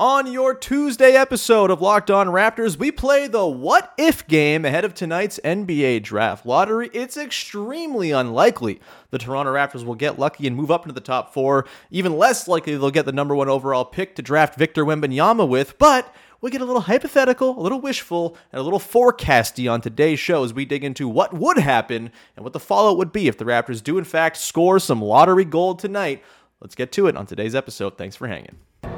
On your Tuesday episode of Locked On Raptors, we play the what if game ahead of tonight's NBA draft lottery. It's extremely unlikely the Toronto Raptors will get lucky and move up into the top four. Even less likely they'll get the number one overall pick to draft Victor Wembanyama with, but we get a little hypothetical, a little wishful, and a little forecasty on today's show as we dig into what would happen and what the fallout would be if the Raptors do in fact score some lottery gold tonight. Let's get to it on today's episode. Thanks for hanging.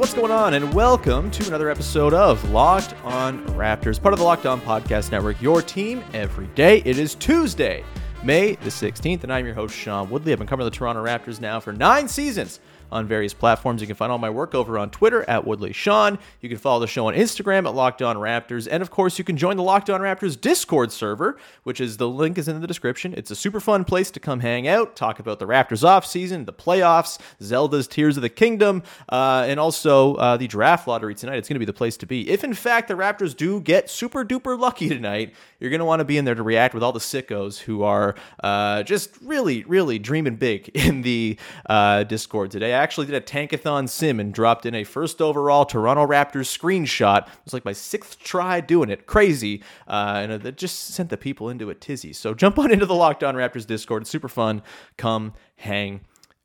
What's going on? And welcome to another episode of Locked On Raptors, part of the Locked On Podcast Network, your team every day. It is Tuesday, May the 16th, and I'm your host, Sean Woodley. I've been covering the Toronto Raptors now for nine seasons on various platforms. You can find all my work over on Twitter at Woodley Sean. You can follow the show on Instagram at Locked On Raptors. And of course, you can join the Locked On Raptors Discord server, which is the link is in the description. It's a super fun place to come hang out, talk about the Raptors offseason, the playoffs, Zelda's Tears of the Kingdom, uh, and also uh, the draft lottery tonight. It's going to be the place to be. If in fact the Raptors do get super duper lucky tonight, you're going to want to be in there to react with all the sickos who are uh, just really, really dreaming big in the uh, Discord today. Actually did a tankathon sim and dropped in a first overall Toronto Raptors screenshot. It was like my sixth try doing it. Crazy. Uh, and it just sent the people into a tizzy. So jump on into the Locked On Raptors Discord. It's super fun. Come hang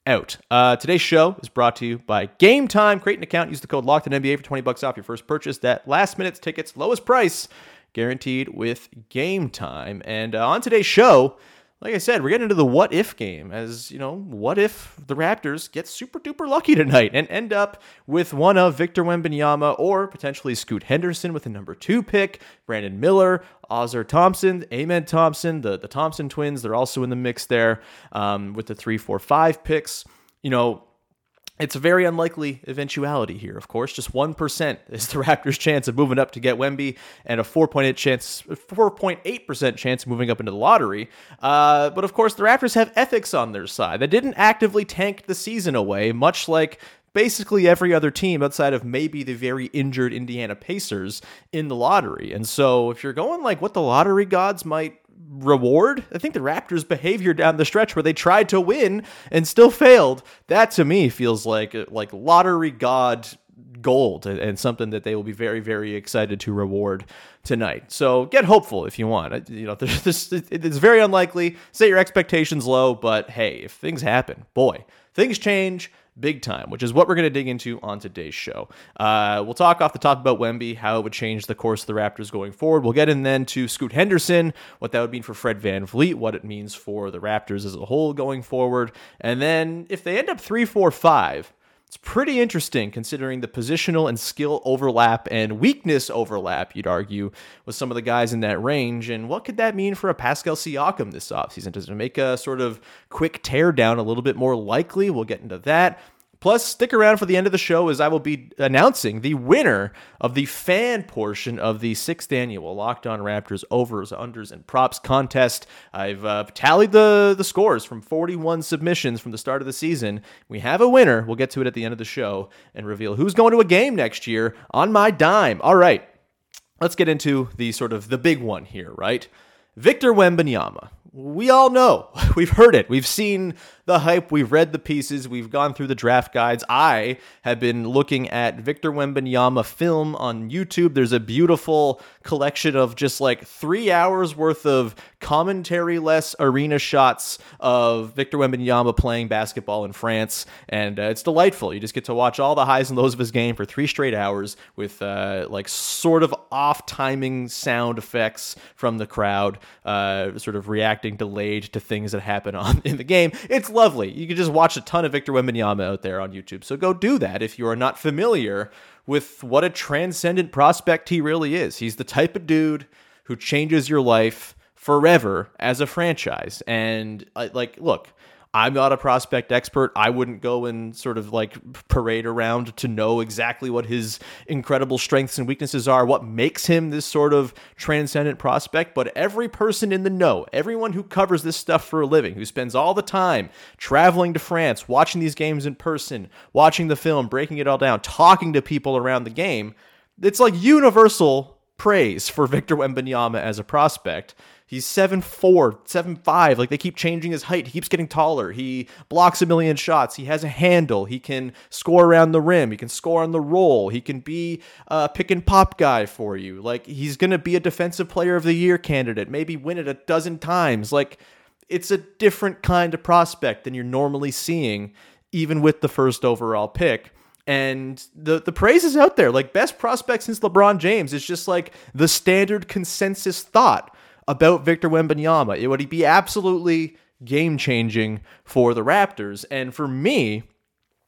out. Uh, today's show is brought to you by Game Time. Create an account, use the code Locked NBA for 20 bucks off your first purchase. That last minute tickets, lowest price, guaranteed with Game Time. And uh, on today's show, like I said, we're getting into the what if game. As you know, what if the Raptors get super duper lucky tonight and end up with one of Victor Wembanyama or potentially Scoot Henderson with the number two pick, Brandon Miller, Ausar Thompson, Amen Thompson, the, the Thompson twins, they're also in the mix there um, with the three, four, five picks. You know, it's a very unlikely eventuality here, of course. Just 1% is the Raptors' chance of moving up to get Wemby and a 4.8 chance 4.8% chance of moving up into the lottery. Uh, but of course, the Raptors have ethics on their side. They didn't actively tank the season away, much like basically every other team outside of maybe the very injured Indiana Pacers in the lottery. And so if you're going like what the lottery gods might reward. I think the Raptors' behavior down the stretch where they tried to win and still failed. That to me feels like like lottery god gold and, and something that they will be very very excited to reward tonight. So get hopeful if you want. You know, this it's very unlikely. Set your expectations low, but hey, if things happen, boy, things change big time, which is what we're going to dig into on today's show. Uh, we'll talk off the top about Wemby, how it would change the course of the Raptors going forward. We'll get in then to Scoot Henderson, what that would mean for Fred VanVleet, what it means for the Raptors as a whole going forward. And then if they end up 3 4 5, it's pretty interesting considering the positional and skill overlap and weakness overlap, you'd argue, with some of the guys in that range. And what could that mean for a Pascal Siakam this offseason? Does it make a sort of quick tear down a little bit more likely? We'll get into that. Plus, stick around for the end of the show as I will be announcing the winner of the fan portion of the sixth annual Locked On Raptors overs, unders, and props contest. I've uh, tallied the, the scores from 41 submissions from the start of the season. We have a winner. We'll get to it at the end of the show and reveal who's going to a game next year on my dime. All right, let's get into the sort of the big one here, right? Victor Wembanyama. We all know. We've heard it. We've seen the hype. We've read the pieces. We've gone through the draft guides. I have been looking at Victor Wembanyama film on YouTube. There's a beautiful collection of just like three hours worth of commentary less arena shots of Victor Wembanyama playing basketball in France. And uh, it's delightful. You just get to watch all the highs and lows of his game for three straight hours with uh, like sort of off timing sound effects from the crowd, uh, sort of reacting delayed to things that happen on in the game. It's lovely. You can just watch a ton of Victor Wembanyama out there on YouTube. So go do that if you are not familiar with what a transcendent prospect he really is. He's the type of dude who changes your life forever as a franchise. And uh, like, look, I'm not a prospect expert. I wouldn't go and sort of like parade around to know exactly what his incredible strengths and weaknesses are, what makes him this sort of transcendent prospect. But every person in the know, everyone who covers this stuff for a living, who spends all the time traveling to France, watching these games in person, watching the film, breaking it all down, talking to people around the game, it's like universal praise for Victor Wembanyama as a prospect. He's 7'4, 7'5. Like they keep changing his height. He keeps getting taller. He blocks a million shots. He has a handle. He can score around the rim. He can score on the roll. He can be a pick and pop guy for you. Like he's going to be a defensive player of the year candidate, maybe win it a dozen times. Like it's a different kind of prospect than you're normally seeing, even with the first overall pick. And the the praise is out there. Like best prospect since LeBron James is just like the standard consensus thought about Victor Wembanyama. It would be absolutely game changing for the Raptors. And for me,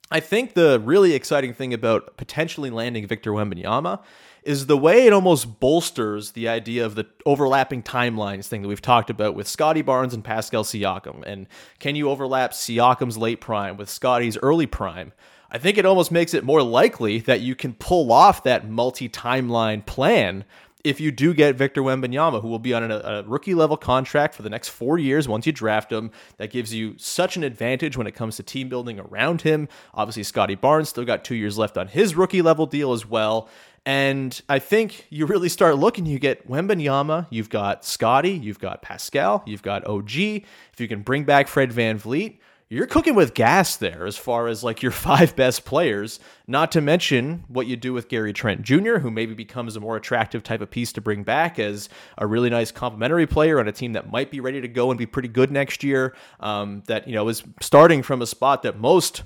I think the really exciting thing about potentially landing Victor Wembanyama is the way it almost bolsters the idea of the overlapping timelines thing that we've talked about with Scottie Barnes and Pascal Siakam. And can you overlap Siakam's late prime with Scottie's early prime? I think it almost makes it more likely that you can pull off that multi timeline plan if you do get Victor Wembanyama, who will be on a, a, rookie level contract for the next four years once you draft him, that gives you such an advantage when it comes to team building around him. Obviously, Scottie Barnes still got two years left on his rookie level deal as well. And I think you really start looking, you get Wembanyama, you've got Scottie, you've got Pascal, you've got OG. If you can bring back Fred Van VanVleet, you're cooking with gas there as far as like your five best players, not to mention what you do with Gary Trent Jr., who maybe becomes a more attractive type of piece to bring back as a really nice complementary player on a team that might be ready to go and be pretty good next year. Um, that, you know, is starting from a spot that most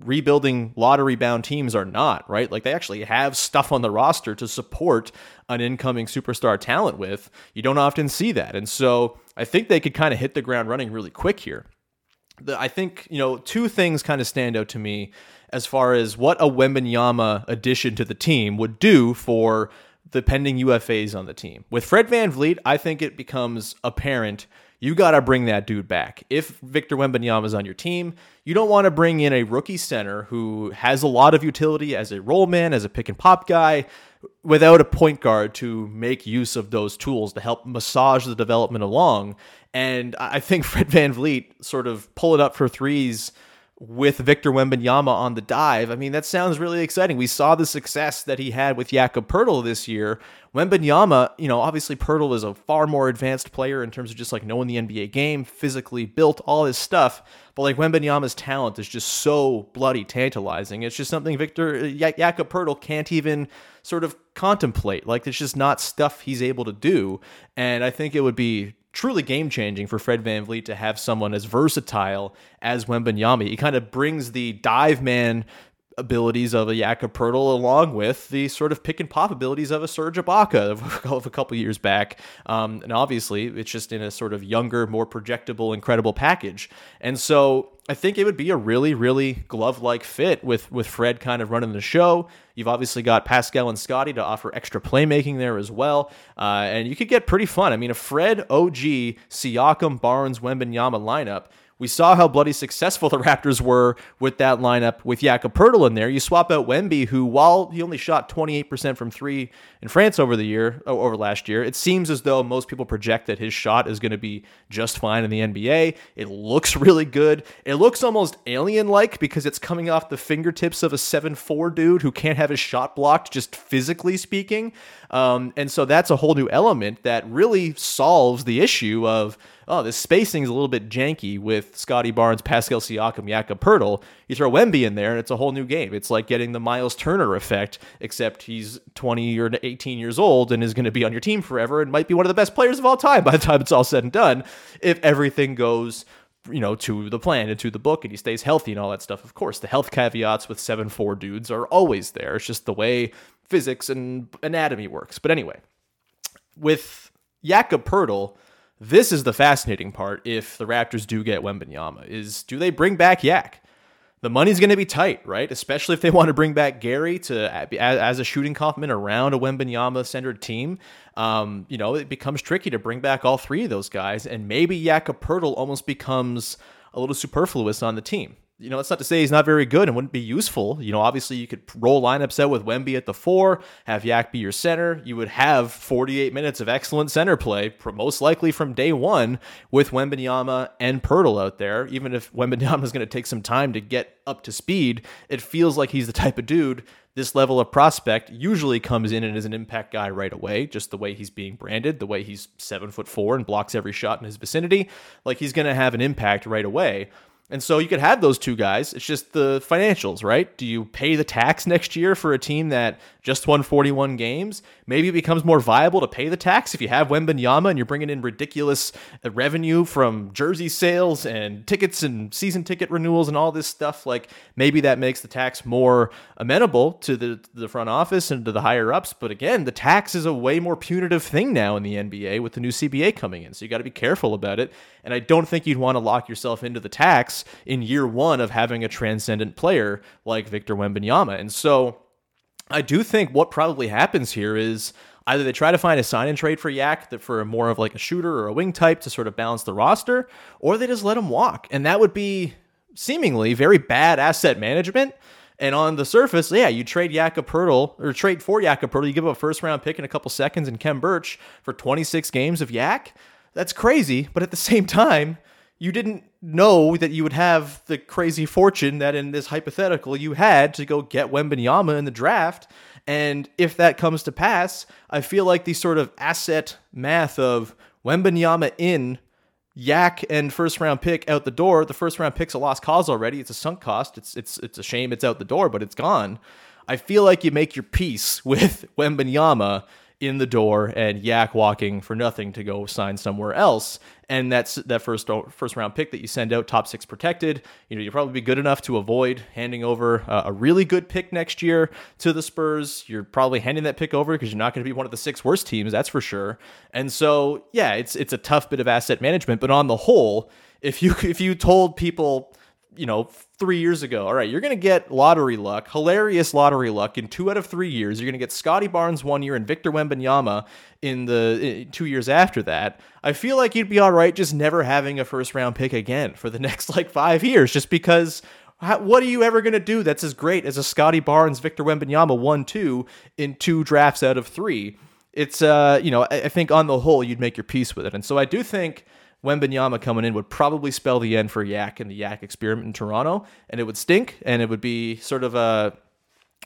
rebuilding lottery bound teams are not, right? Like they actually have stuff on the roster to support an incoming superstar talent with. You don't often see that. And so I think they could kind of hit the ground running really quick here the, I think you know two things kind of stand out to me as far as what a Wembanyama addition to the team would do for the pending UFAs on the team. With Fred Van VanVleet, I think it becomes apparent you got to bring that dude back. If Victor Wembanyama is on your team, you don't want to bring in a rookie center who has a lot of utility as a roll man, as a pick and pop guy, without a point guard to make use of those tools to help massage the development along. And I think Fred Van VanVleet sort of pull it up for threes with Victor Wembanyama on the dive. I mean, that sounds really exciting. We saw the success that he had with Jakob Poeltl this year. Wembanyama, you know, obviously Poeltl is a far more advanced player in terms of just like knowing the NBA game, physically built, all his stuff. But like Wembanyama's talent is just so bloody tantalizing. It's just something Victor uh, Jakob Poeltl can't even sort of contemplate. Like it's just not stuff he's able to do. And I think it would be truly game changing for Fred VanVleet to have someone as versatile as Wembanyama. He kind of brings the dive man abilities of a Jakob Poeltl along with the sort of pick and pop abilities of a Serge Ibaka of a couple years back. Um, and obviously, it's just in a sort of younger, more projectable, incredible package. And so I think it would be a really, really glove-like fit with with Fred kind of running the show. You've obviously got Pascal and Scottie to offer extra playmaking there as well, uh, and you could get pretty fun. I mean, a Fred, OG, Siakam, Barnes, Wembanyama lineup we saw how bloody successful the Raptors were with that lineup with Jakob Poeltl in there. You swap out Wemby, who while he only shot 28% from three in France over the year, over last year, it seems as though most people project that his shot is going to be just fine in the NBA. It looks really good. It looks almost alien-like because it's coming off the fingertips of a 7-4 dude who can't have his shot blocked, just physically speaking. Um, and so that's a whole new element that really solves the issue of oh, this spacing is a little bit janky with Scottie Barnes, Pascal Siakam, Jakob Poeltl. You throw Wemby in there, and it's a whole new game. It's like getting the Miles Turner effect, except he's 20 or 18 years old and is going to be on your team forever and might be one of the best players of all time by the time it's all said and done, if everything goes you know, to the plan and to the book and he stays healthy and all that stuff. Of course, the health caveats with 7 4 dudes are always there. It's just the way physics and anatomy works. But anyway, with Jakob Poeltl, this is the fascinating part if the Raptors do get Wembanyama is do they bring back Yak? The money's going to be tight, right? Especially if they want to bring back Gary to as a shooting complement around a Wembanyama centered team. Um, you know, it becomes tricky to bring back all three of those guys, and maybe Jakob Poeltl almost becomes a little superfluous on the team. You know, that's not to say he's not very good and wouldn't be useful. You know, obviously you could roll lineups out with Wemby at the four, have Yak be your center. You would have 48 minutes of excellent center play, most likely from day one, with Wembanyama and Poeltl out there. Even if Wembanyama is going to take some time to get up to speed, it feels like he's the type of dude this level of prospect usually comes in and is an impact guy right away, just the way he's being branded, the way he's seven foot four and blocks every shot in his vicinity. Like he's going to have an impact right away. And so you could have those two guys. It's just the financials, right? Do you pay the tax next year for a team that just won 41 games? Maybe it becomes more viable to pay the tax if you have Wembanyama and you're bringing in ridiculous uh, revenue from jersey sales and tickets and season ticket renewals and all this stuff. Like maybe that makes the tax more amenable to the the front office and to the higher ups. But again, the tax is a way more punitive thing now in the NBA with the new CBA coming in. So you got to be careful about it. And I don't think you'd want to lock yourself into the tax in year one of having a transcendent player like Victor Wembanyama. And so I do think what probably happens here is either they try to find a sign and trade for Yak that for more of like a shooter or a wing type to sort of balance the roster, or they just let him walk. And that would be seemingly very bad asset management. And on the surface, yeah, you trade Jakob or trade for Jakob you give up a first round pick in a couple seconds and Khem Birch for 26 games of Yak. That's crazy, but at the same time, you didn't know that you would have the crazy fortune that in this hypothetical you had to go get Wembanyama in the draft. And if that comes to pass, I feel like the sort of asset math of Wembanyama in, Yak and first round pick out the door. The first round pick's a lost cause already. It's a sunk cost. It's it's it's a shame it's out the door, but it's gone. I feel like you make your peace with Wembanyama in the door and Yak walking for nothing to go sign somewhere else. And that's that first first round pick that you send out, top six protected. You know, you'll probably be good enough to avoid handing over uh, a really good pick next year to the Spurs. You're probably handing that pick over because you're not going to be one of the six worst teams, that's for sure. And so, yeah, it's it's a tough bit of asset management. But on the whole, if you if you told people you know, three years ago. All right, you're going to get lottery luck, hilarious lottery luck in two out of three years. You're going to get Scottie Barnes one year and Victor Wembanyama in the in two years after that. I feel like you'd be all right just never having a first round pick again for the next like five years, just because. How, what are you ever going to do that's as great as a Scottie Barnes, Victor Wembanyama one two in two drafts out of three? It's uh, you know, I, I think on the whole you'd make your peace with it, and so I do think Wembanyama coming in would probably spell the end for Yak and the Yak experiment in Toronto, and it would stink, and it would be sort of a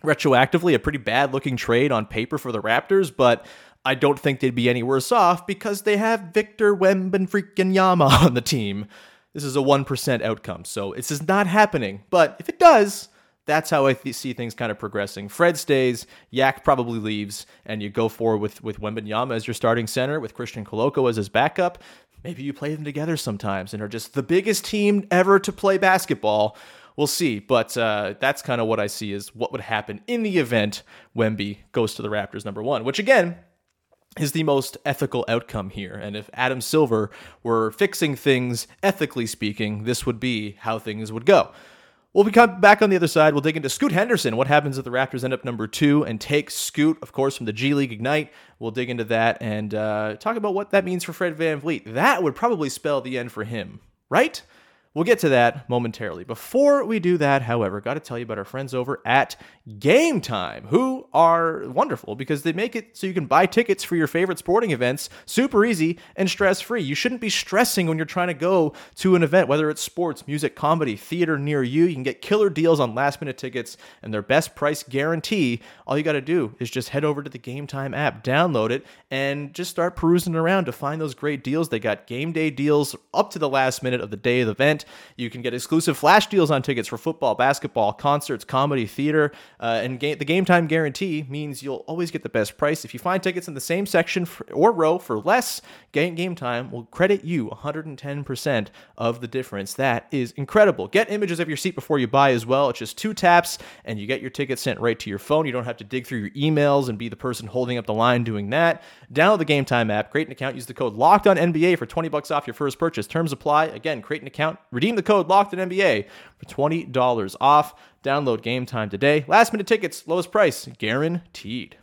retroactively a pretty bad looking trade on paper for the Raptors, but I don't think they'd be any worse off because they have Victor Wemben freaking Yama on the team. This is a 1% outcome, so this is not happening. But if it does, that's how I th- see things kind of progressing. Fred stays, Yak probably leaves, and you go forward with with Wembanyama as your starting center, with Christian Koloko as his backup. Maybe you play them together sometimes and are just the biggest team ever to play basketball. We'll see, but uh, that's kind of what I see is what would happen in the event Wemby goes to the Raptors number one, which again is the most ethical outcome here. And if Adam Silver were fixing things ethically speaking, this would be how things would go. We'll be come back on the other side. We'll dig into Scoot Henderson. What happens if the Raptors end up number two and take Scoot, of course, from the G League Ignite? We'll dig into that and uh, talk about what that means for Fred Van VanVleet. That would probably spell the end for him, right? We'll get to that momentarily. Before we do that, however, got to tell you about our friends over at Game Time, who are wonderful because they make it so you can buy tickets for your favorite sporting events super easy and stress free. You shouldn't be stressing when you're trying to go to an event, whether it's sports, music, comedy, theater near you. You can get killer deals on last minute tickets and their best price guarantee. All you got to do is just head over to the Game Time app, download it, and just start perusing around to find those great deals. They got game day deals up to the last minute of the day of the event. You can get exclusive flash deals on tickets for football, basketball, concerts, comedy, theater, uh, and ga- the game time guarantee means you'll always get the best price. If you find tickets in the same section for, or row for less, game, game time will credit you 110% of the difference. That is incredible. Get images of your seat before you buy as well. It's just two taps and you get your ticket sent right to your phone. You don't have to dig through your emails and be the person holding up the line doing that. Download the Game Time app, create an account, use the code Locked on NBA for 20 bucks off your first purchase. Terms apply. Again, create an account, redeem the code Locked on NBA for $20 off. Download Game Time today. Last minute tickets, lowest price, guaranteed.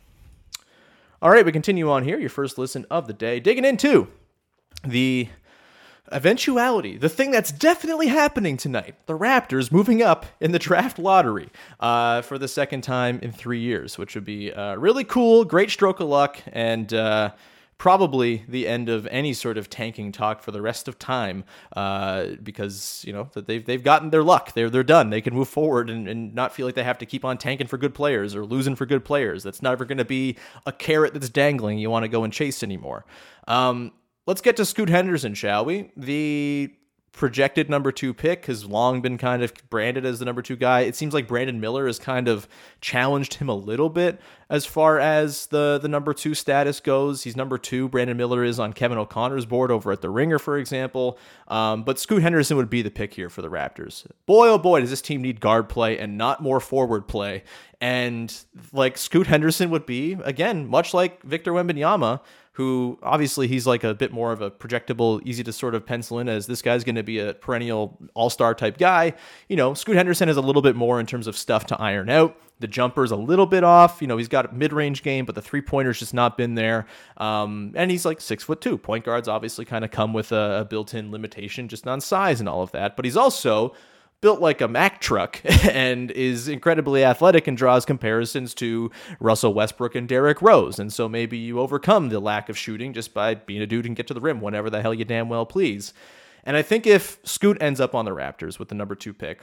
All right, we continue on here. Your first listen of the day, digging into the eventuality, the thing that's definitely happening tonight, the Raptors moving up in the draft lottery uh, for the second time in three years, which would be uh, really cool, great stroke of luck, and uh, probably the end of any sort of tanking talk for the rest of time uh, because you know that they've they've gotten their luck. They're they're done. They can move forward and, and not feel like they have to keep on tanking for good players or losing for good players. That's never going to be a carrot that's dangling. You want to go and chase anymore. Um, let's get to Scoot Henderson, shall we? The projected number two pick has long been kind of branded as the number two guy. It seems like Brandon Miller has kind of challenged him a little bit as far as the the number two status goes. He's number two. Brandon Miller is on Kevin O'Connor's board over at the Ringer, for example. Um, but Scoot Henderson would be the pick here for the Raptors. Boy, oh boy, does this team need guard play and not more forward play. And like Scoot Henderson would be again, much like Victor Wembanyama who obviously he's like a bit more of a projectable, easy to sort of pencil in as this guy's going to be a perennial all star type guy. You know, Scoot Henderson has a little bit more in terms of stuff to iron out. The jumper's a little bit off. You know, he's got a mid range game, but the three pointer's just not been there. Um, and he's like six foot two. Point guards obviously kind of come with a, a built in limitation just on size and all of that. But he's also built like a Mack truck and is incredibly athletic and draws comparisons to Russell Westbrook and Derrick Rose. And so maybe you overcome the lack of shooting just by being a dude and get to the rim whenever the hell you damn well please. And I think if Scoot ends up on the Raptors with the number two pick,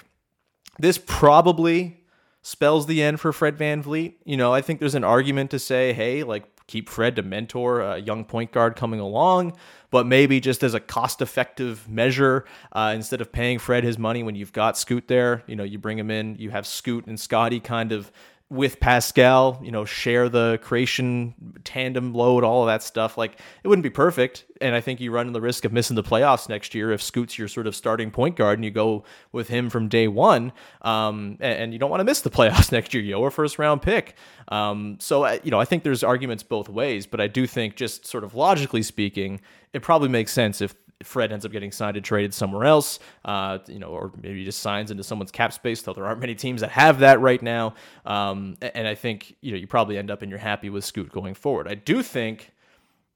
this probably spells the end for Fred Van VanVleet. You know, I think there's an argument to say, hey, like keep Fred to mentor a young point guard coming along, but maybe just as a cost effective measure, uh, instead of paying Fred his money when you've got Scoot there, you know, you bring him in, you have Scoot and Scottie kind of with Pascal, you know, share the creation tandem load, all of that stuff. Like it wouldn't be perfect, and I think you run the risk of missing the playoffs next year if Scoot's your sort of starting point guard and you go with him from day one. Um, and, you don't want to miss the playoffs next year. You owe a first round pick. Um, so you know, I think there's arguments both ways, but I do think just sort of logically speaking, it probably makes sense if Fred ends up getting signed and traded somewhere else, uh, you know, or maybe just signs into someone's cap space, though there aren't many teams that have that right now. Um, and I think, you know, you probably end up and you're happy with Scoot going forward. I do think,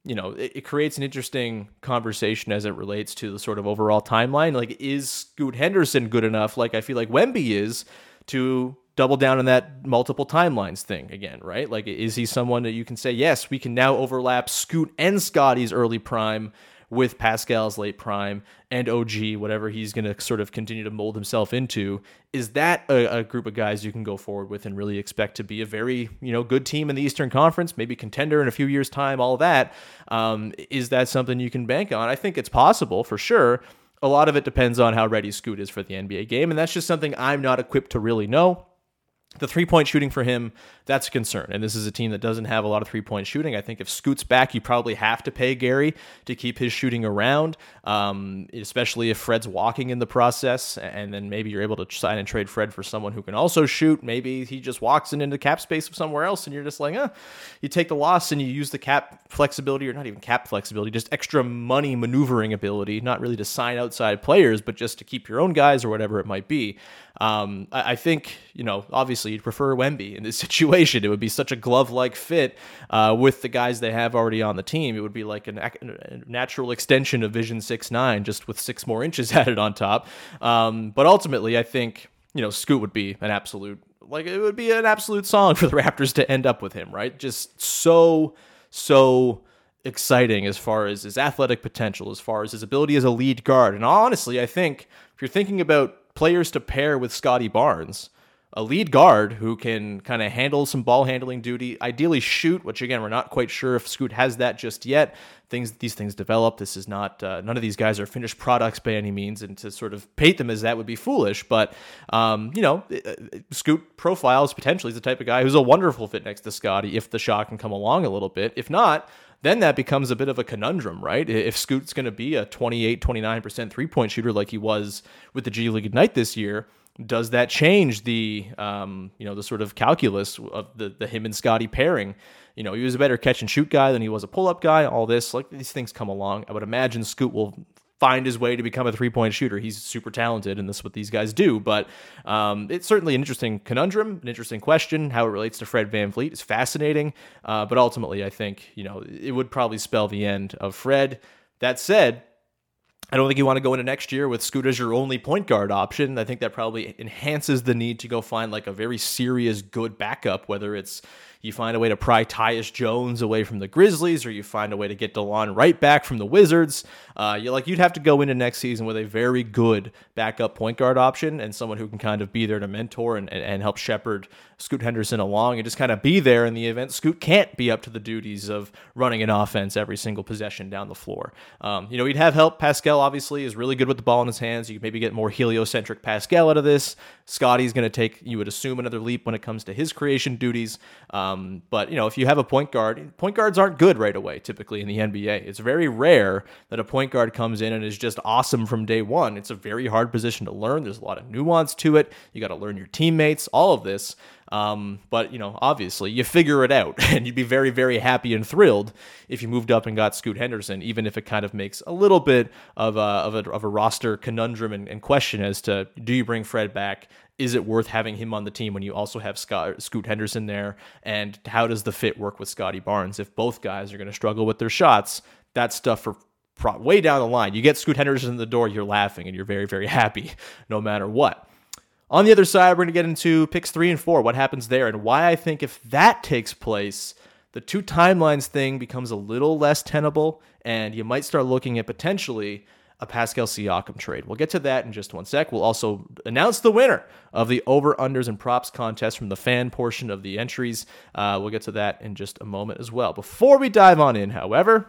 you know, it, it creates an interesting conversation as it relates to the sort of overall timeline. Like, is Scoot Henderson good enough, like I feel like Wemby is, to double down on that multiple timelines thing again, right? Like, is he someone that you can say, yes, we can now overlap Scoot and Scottie's early prime with Pascal's late prime and OG, whatever he's going to sort of continue to mold himself into, is that a, a, group of guys you can go forward with and really expect to be a very you know good team in the Eastern Conference, maybe contender in a few years' time? All that um, is that something you can bank on? I think it's possible for sure. A lot of it depends on how ready Scoot is for the NBA game, and that's just something I'm not equipped to really know the three point shooting for him, that's a concern. And this is a team that doesn't have a lot of three point shooting. I think if Scoot's back, you probably have to pay Gary to keep his shooting around, um, especially if Fred's walking in the process. And then maybe you're able to sign and trade Fred for someone who can also shoot. Maybe he just walks in into cap space of somewhere else, and you're just like, eh. You take the loss and you use the cap flexibility, or not even cap flexibility, just extra money maneuvering ability, not really to sign outside players, but just to keep your own guys or whatever it might be. Um, I, I, think, you know, obviously you'd prefer Wemby in this situation. It would be such a glove like fit uh, with the guys they have already on the team. It would be like an, a natural extension of Vision 6 9, just with six more inches added on top. Um, but ultimately, I think, you know, Scoot would be an absolute, like, it would be an absolute song for the Raptors to end up with him, right? Just so, so exciting as far as his athletic potential, as far as his ability as a lead guard. And honestly, I think if you're thinking about players to pair with Scottie Barnes. A lead guard who can kind of handle some ball handling duty, ideally shoot, which again we're not quite sure if Scoot has that just yet. Things these things develop. This is not uh, none of these guys are finished products by any means, and to sort of paint them as that would be foolish. But um, you know, uh, Scoot profiles potentially is the type of guy who's a wonderful fit next to Scottie if the shot can come along a little bit. If not, then that becomes a bit of a conundrum, right? If Scoot's going to be a 28, 29% three point shooter like he was with the G League Ignite this year, does that change the um, you know the sort of calculus of the the him and Scottie pairing? You know, he was a better catch and shoot guy than he was a pull up guy. All this, like these things come along. I would imagine Scoot will find his way to become a three point shooter. He's super talented, and this is what these guys do. But um, it's certainly an interesting conundrum, an interesting question. How it relates to Fred Van VanVleet is fascinating. Uh, but ultimately, I think, you know, it would probably spell the end of Fred. That said, I don't think you want to go into next year with Scoot as your only point guard option. I think that probably enhances the need to go find like a very serious good backup, whether it's you find a way to pry Tyus Jones away from the Grizzlies, or you find a way to get Delon Wright back from the Wizards. Uh, you like you'd have to go into next season with a very good backup point guard option and someone who can kind of be there to mentor and, and, and help shepherd Scoot Henderson along and just kind of be there in the event Scoot can't be up to the duties of running an offense every single possession down the floor. Um, you know, he'd have help. Pascal obviously is really good with the ball in his hands. You could maybe get more heliocentric Pascal out of this. Scottie's going to take, you would assume, another leap when it comes to his creation duties. Um, but, you know, if you have a point guard, point guards aren't good right away typically in the NBA. It's very rare that a point guard comes in and is just awesome from day one. It's a very hard position to learn. There's a lot of nuance to it. You got to learn your teammates, all of this. Um, but you know, obviously, you figure it out, and you'd be very, very happy and thrilled if you moved up and got Scoot Henderson, even if it kind of makes a little bit of a of a, of a roster conundrum and, and question as to do you bring Fred back? Is it worth having him on the team when you also have Scott, Scoot Henderson there? And how does the fit work with Scottie Barnes if both guys are going to struggle with their shots? that stuff for way down the line. You get Scoot Henderson in the door, you're laughing and you're very, very happy no matter what. On the other side, we're going to get into picks three and four, what happens there, and why I think if that takes place, the two timelines thing becomes a little less tenable, and you might start looking at potentially a Pascal Siakam trade. We'll get to that in just one sec. We'll also announce the winner of the over, unders, and props contest from the fan portion of the entries. Uh, we'll get to that in just a moment as well. Before we dive on in, however,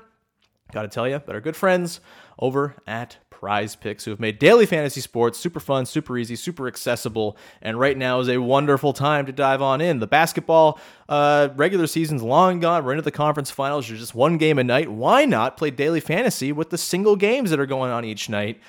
got to tell you that our good friends over at prize picks who have made daily fantasy sports super fun, super easy, super accessible. And right now is a wonderful time to dive on in. The basketball uh, regular season's long gone. We're into the conference finals. You're just one game a night. Why not play daily fantasy with the single games that are going on each night?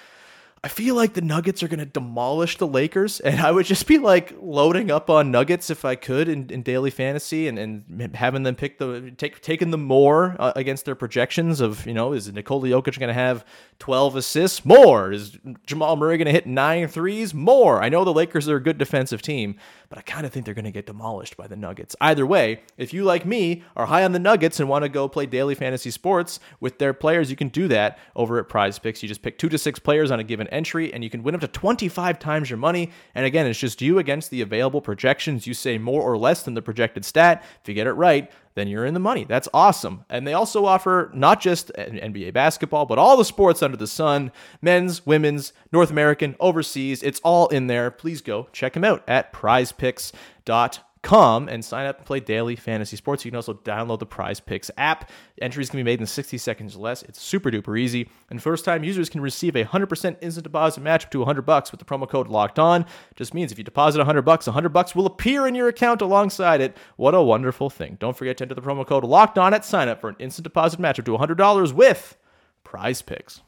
I feel like the Nuggets are going to demolish the Lakers, and I would just be like loading up on Nuggets if I could in, in daily fantasy, and, and having them pick the take taking them more uh, against their projections of you know is Nikola Jokic going to have twelve assists more? Is Jamal Murray going to hit nine threes more? I know the Lakers are a good defensive team, but I kind of think they're going to get demolished by the Nuggets. Either way, if you like me are high on the Nuggets and want to go play daily fantasy sports with their players, you can do that over at Prize Picks. You just pick two to six players on a given entry, and you can win up to 25 times your money. And again, it's just you against the available projections. You say more or less than the projected stat. If you get it right, then you're in the money. That's awesome. And they also offer not just NBA basketball, but all the sports under the sun men's, women's, North American, overseas. It's all in there. Please go check them out at prizepicks.com come and sign up and play daily fantasy sports. You can also download the Prize Picks app. Entries can be made in 60 seconds or less. It's super duper easy. And first time users can receive a 100% instant deposit match up to 100 bucks with the promo code locked on. Just means if you deposit 100 bucks, 100 bucks will appear in your account alongside it. What a wonderful thing. Don't forget to enter the promo code locked on at sign up for an instant deposit match up to $100 with Prize Picks.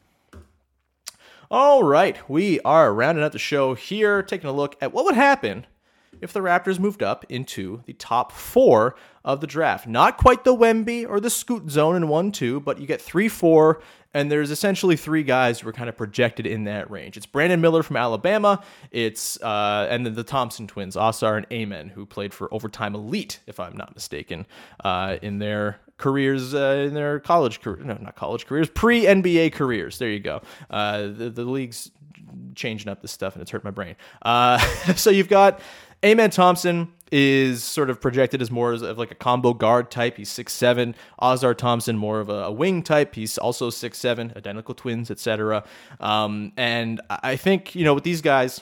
All right, we are rounding out the show here, taking a look at what would happen if the Raptors moved up into the top four of the draft. Not quite the Wemby or the Scoot zone in 1 2, but you get 3 4, and there's essentially three guys who are kind of projected in that range. It's Brandon Miller from Alabama, it's uh, and then the Thompson twins, Ausar and Amen, who played for Overtime Elite, if I'm not mistaken, uh, in their careers uh, in their college career no not college careers pre NBA careers there you go uh, the, the league's changing up this stuff and it's hurt my brain uh, so you've got Amen Thompson is sort of projected as more of like a combo guard type. He's six seven. Ausar Thompson more of a, a wing type. He's also six seven, identical twins, etc. Um, and I think you know with these guys,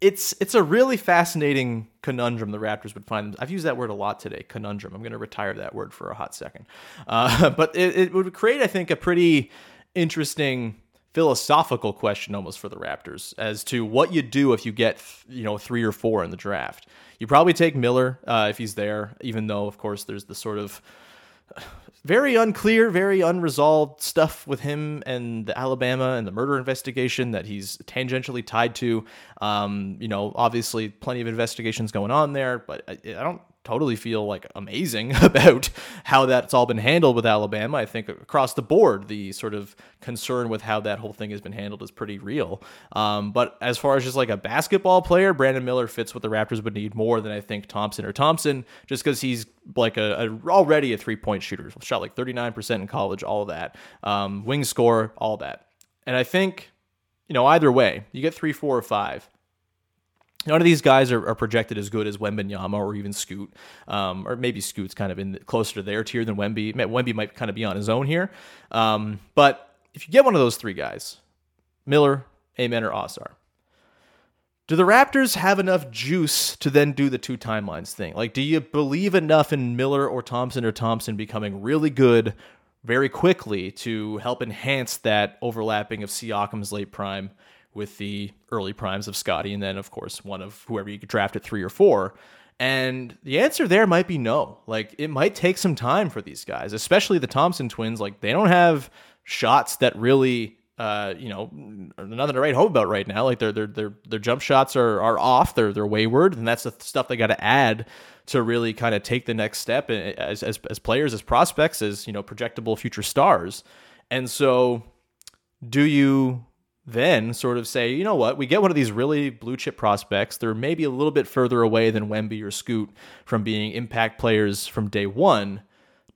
it's it's a really fascinating conundrum the Raptors would find. I've used that word a lot today, conundrum. I'm going to retire that word for a hot second. Uh, but it, it would create, I think, a pretty interesting philosophical question almost for the Raptors as to what you do if you get you know three or four in the draft. You probably take Miller uh, if he's there, even though of course there's the sort of very unclear, very unresolved stuff with him and the Alabama and the murder investigation that he's tangentially tied to. Um, you know, obviously plenty of investigations going on there, but I, I don't totally feel like amazing about how that's all been handled with Alabama. I think across the board, the sort of concern with how that whole thing has been handled is pretty real. Um, but as far as just like a basketball player, Brandon Miller fits what the Raptors would need more than I think Thompson or Thompson, just because he's like a, a, already a three point shooter, shot like 39% in college, all that, um, wing score, all that. And I think, you know, either way, you get three, four, or five. None of these guys are, are projected as good as Wembanyama or even Scoot, um, or maybe Scoot's kind of in the, closer to their tier than Wemby. Wemby might kind of be on his own here, um, but if you get one of those three guys, Miller, Amen, or Ausar, do the Raptors have enough juice to then do the two timelines thing? Like, do you believe enough in Miller or Thompson or Thompson becoming really good very quickly to help enhance that overlapping of Siakam's late prime with the early primes of Scottie, and then of course one of whoever you could draft at three or four. And the answer there might be no. Like it might take some time for these guys, especially the Thompson twins. Like they don't have shots that really uh, you know, nothing to write home about right now. Like their their their their jump shots are are off. They're they're wayward, and that's the stuff they got to add to really kind of take the next step as, as as players, as prospects, as you know, projectable future stars. And so, do you then sort of say, you know what, we get one of these really blue chip prospects. They're maybe a little bit further away than Wemby or Scoot from being impact players from day one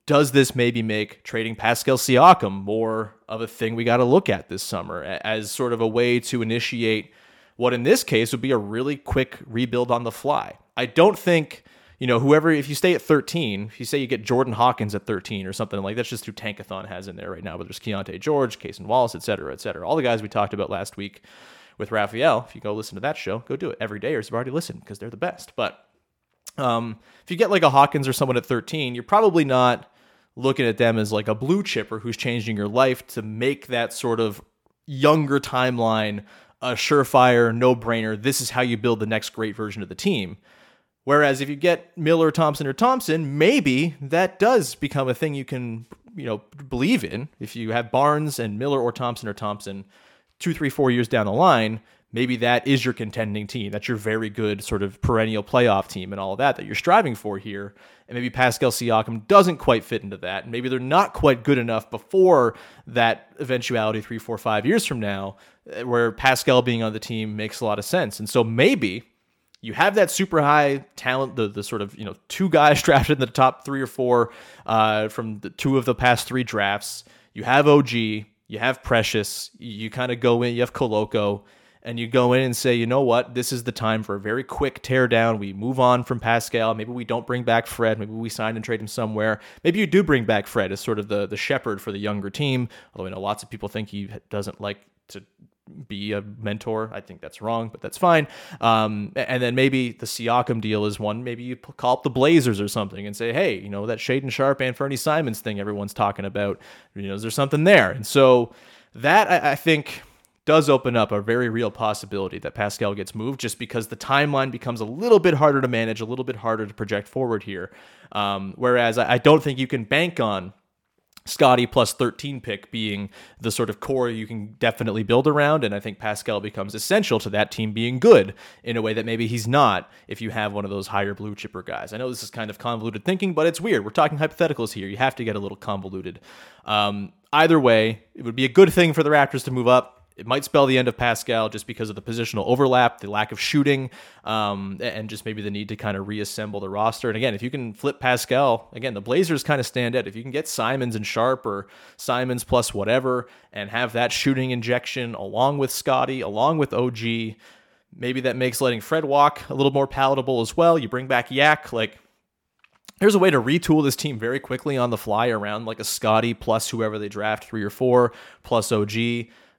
does this maybe make trading Pascal Siakam more of a thing we got to look at this summer as sort of a way to initiate what in this case would be a really quick rebuild on the fly? I don't think, you know, whoever, if you stay at 13, if you say you get Jordan Hawkins at 13 or something like that's just who Tankathon has in there right now, but there's Keyonte George, Cason Wallace, et cetera, et cetera. All the guys we talked about last week with Raphael, if you go listen to that show, go do it. Every day or you've already listened because they're the best. But um, if you get like a Hawkins or someone at 13, you're probably not looking at them as like a blue chipper who's changing your life to make that sort of younger timeline a surefire, no brainer. This is how you build the next great version of the team. Whereas if you get Miller, Thompson, or Thompson, maybe that does become a thing you can, you know, believe in. If you have Barnes and Miller or Thompson or Thompson two, three, four years down the line, maybe that is your contending team. That's your very good sort of perennial playoff team and all of that that you're striving for here. And maybe Pascal Siakam doesn't quite fit into that. And maybe they're not quite good enough before that eventuality three, four, five years from now, eh, where Pascal being on the team makes a lot of sense. And so maybe you have that super high talent, the the sort of you know two guys drafted in the top three or four uh, from the two of the past three drafts. You have OG, you have Precious, you kind of go in, you have Koloko and you go in and say, you know what, this is the time for a very quick teardown. We move on from Pascal. Maybe we don't bring back Fred. Maybe we sign and trade him somewhere. Maybe you do bring back Fred as sort of the the shepherd for the younger team. Although I know lots of people think he doesn't like to be a mentor. I think that's wrong, but that's fine. Um, and then maybe the Siakam deal is one. Maybe you call up the Blazers or something and say, hey, you know, that Shaedon Sharpe and Fernie Simons thing everyone's talking about, you know, is there something there? And so that I, I think does open up a very real possibility that Pascal gets moved just because the timeline becomes a little bit harder to manage, a little bit harder to project forward here. Um, whereas I, I don't think you can bank on Scottie plus 13 pick being the sort of core you can definitely build around. And I think Pascal becomes essential to that team being good in a way that maybe he's not if you have one of those higher blue chipper guys. I know this is kind of convoluted thinking, but it's weird. We're talking hypotheticals here. You have to get a little convoluted. Um, either way, it would be a good thing for the Raptors to move up it might spell the end of Pascal just because of the positional overlap, the lack of shooting, um, and just maybe the need to kind of reassemble the roster. And again, if you can flip Pascal, again, the Blazers kind of stand out. If you can get Simons and Sharpe or Simons plus whatever and have that shooting injection along with Scottie, along with OG, maybe that makes letting Fred walk a little more palatable as well. You bring back Yak, like there's a way to retool this team very quickly on the fly around like a Scottie plus whoever they draft, three or four, plus OG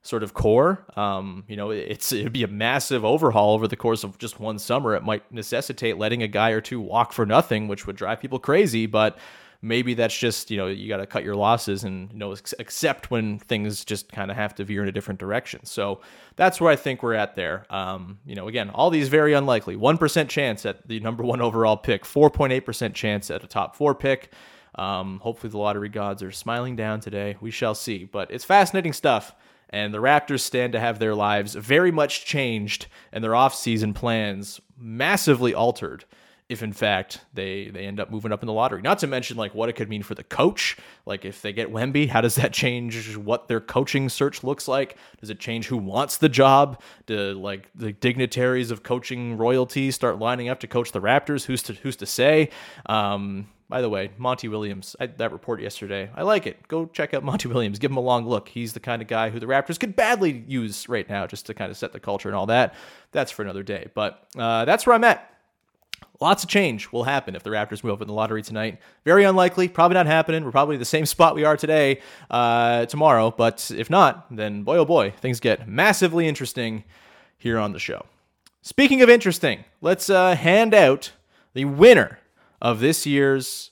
sort of core. Um, you know, it's it'd be a massive overhaul over the course of just one summer. It might necessitate letting a guy or two walk for nothing, which would drive people crazy. But maybe that's just you know you got to cut your losses and you know accept when things just kind of have to veer in a different direction. So that's where I think we're at there. Um, you know, again, all these very unlikely. One percent chance at the number one overall pick. Four point eight percent chance at a top four pick. Um, hopefully, the lottery gods are smiling down today. We shall see. But it's fascinating stuff and the Raptors stand to have their lives very much changed and their offseason plans massively altered if in fact they they end up moving up in the lottery. Not to mention like what it could mean for the coach. Like if they get Wemby, how does that change what their coaching search looks like? Does it change who wants the job? Do like the dignitaries of coaching royalty start lining up to coach the Raptors? Who's to who's to say? Um, by the way, Monty Williams, I, that report yesterday, I like it. Go check out Monty Williams. Give him a long look. He's the kind of guy who the Raptors could badly use right now just to kind of set the culture and all that. That's for another day. But uh, that's where I'm at. Lots of change will happen if the Raptors move up in the lottery tonight. Very unlikely, probably not happening. We're probably the same spot we are today, uh, tomorrow. But if not, then boy oh boy, things get massively interesting here on the show. Speaking of interesting, let's uh, hand out the winner of this year's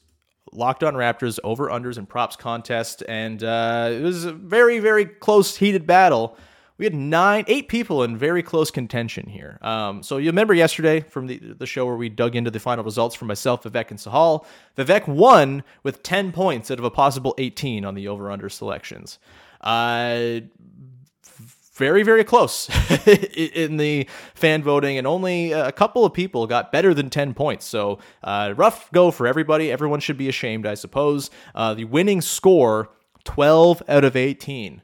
Locked On Raptors over unders and props contest, and uh, it was a very very close heated battle. We had nine, eight people in very close contention here. Um, so you remember yesterday from the the show where we dug into the final results for myself, Vivek, and Sahal. Vivek won with ten points out of a possible eighteen on the over under selections. Uh, very, very close in the fan voting, and only a couple of people got better than 10 points. So, uh, rough go for everybody. Everyone should be ashamed, I suppose. Uh, the winning score 12 out of 18.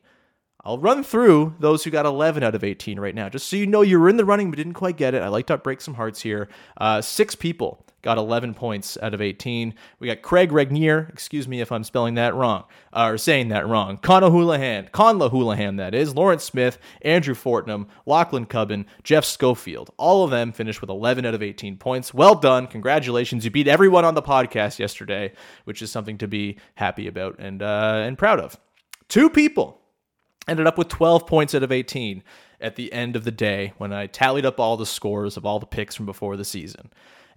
I'll run through those who got 11 out of 18 right now, just so you know you were in the running but didn't quite get it. I like to break some hearts here. Uh, six people got 11 points out of 18. We got Craig Regnier, excuse me if I'm spelling that wrong, uh, or saying that wrong. Conor Houlihan, Conla Houlihan, that is, Lawrence Smith, Andrew Fortnum, Lachlan Cubbin, Jeff Schofield. All of them finished with 11 out of 18 points. Well done. Congratulations. You beat everyone on the podcast yesterday, which is something to be happy about and, uh, and proud of. Two people ended up with 12 points out of 18 at the end of the day when I tallied up all the scores of all the picks from before the season.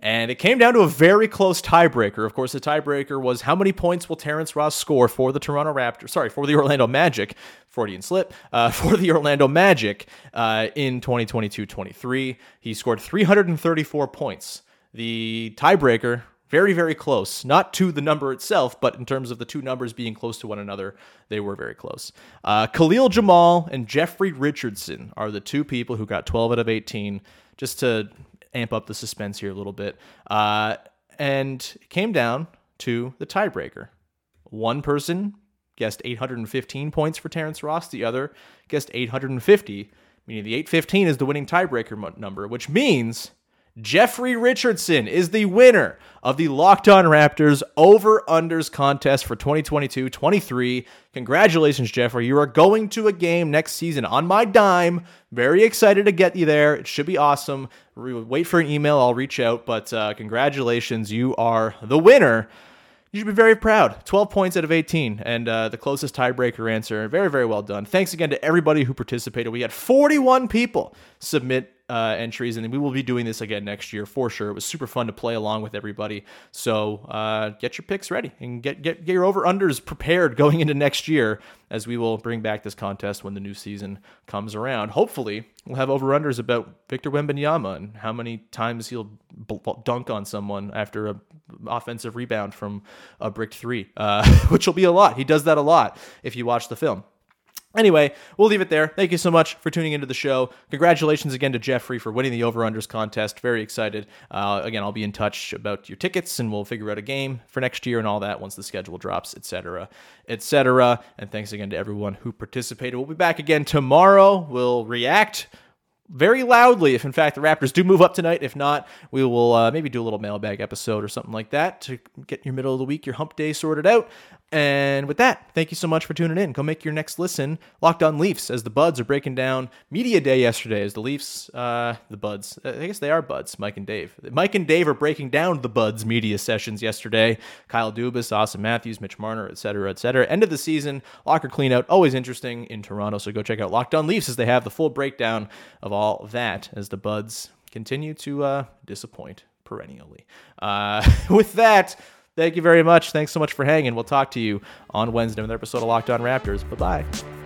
And it came down to a very close tiebreaker. Of course, the tiebreaker was how many points will Terrence Ross score for the Toronto Raptors? Sorry, for the Orlando Magic, Freudian slip, uh, for the Orlando Magic uh, in 2022 23. He scored 334 points. The tiebreaker very, very close. Not to the number itself, but in terms of the two numbers being close to one another, they were very close. Uh, Khalil Jamal and Jeffrey Richardson are the two people who got 12 out of 18, just to amp up the suspense here a little bit. Uh, and came down to the tiebreaker. One person guessed 815 points for Terrence Ross, the other guessed 850, meaning the 815 is the winning tiebreaker number, which means Jeffrey Richardson is the winner of the Locked On Raptors over unders contest for 2022 23. Congratulations, Jeffrey. You are going to a game next season on my dime. Very excited to get you there. It should be awesome. Wait for an email, I'll reach out. But uh, congratulations, you are the winner. You should be very proud. 12 points out of 18, and uh, the closest tiebreaker answer. Very, very well done. Thanks again to everybody who participated. We had 41 people submit uh, entries, and we will be doing this again next year for sure. It was super fun to play along with everybody. So uh, get your picks ready and get, get get your over unders prepared going into next year as we will bring back this contest when the new season comes around. Hopefully, we'll have over unders about Victor Wembanyama and how many times he'll dunk on someone after a offensive rebound from a brick three, uh, which will be a lot. He does that a lot if you watch the film. Anyway, we'll leave it there. Thank you so much for tuning into the show. Congratulations again to Jeffrey for winning the over unders contest. Very excited. Uh, again, I'll be in touch about your tickets and we'll figure out a game for next year and all that once the schedule drops, etc., etc. And thanks again to everyone who participated. We'll be back again tomorrow. We'll react very loudly if in fact the Raptors do move up tonight. If not, we will uh, maybe do a little mailbag episode or something like that to get your middle of the week, your hump day sorted out. And with that, thank you so much for tuning in. Go make your next listen Locked On Leafs as the Buds are breaking down media day yesterday. As the Leafs, uh, the Buds, I guess they are Buds, Mike and Dave. Mike and Dave are breaking down the Buds media sessions yesterday. Kyle Dubas, Auston Matthews, Mitch Marner, et cetera, et cetera. End of the season, locker cleanout, always interesting in Toronto. So go check out Locked On Leafs as they have the full breakdown of all that as the Buds continue to uh, disappoint perennially. Uh, with that. Thank you very much. Thanks so much for hanging. We'll talk to you on Wednesday with another episode of Locked On Raptors. Bye bye.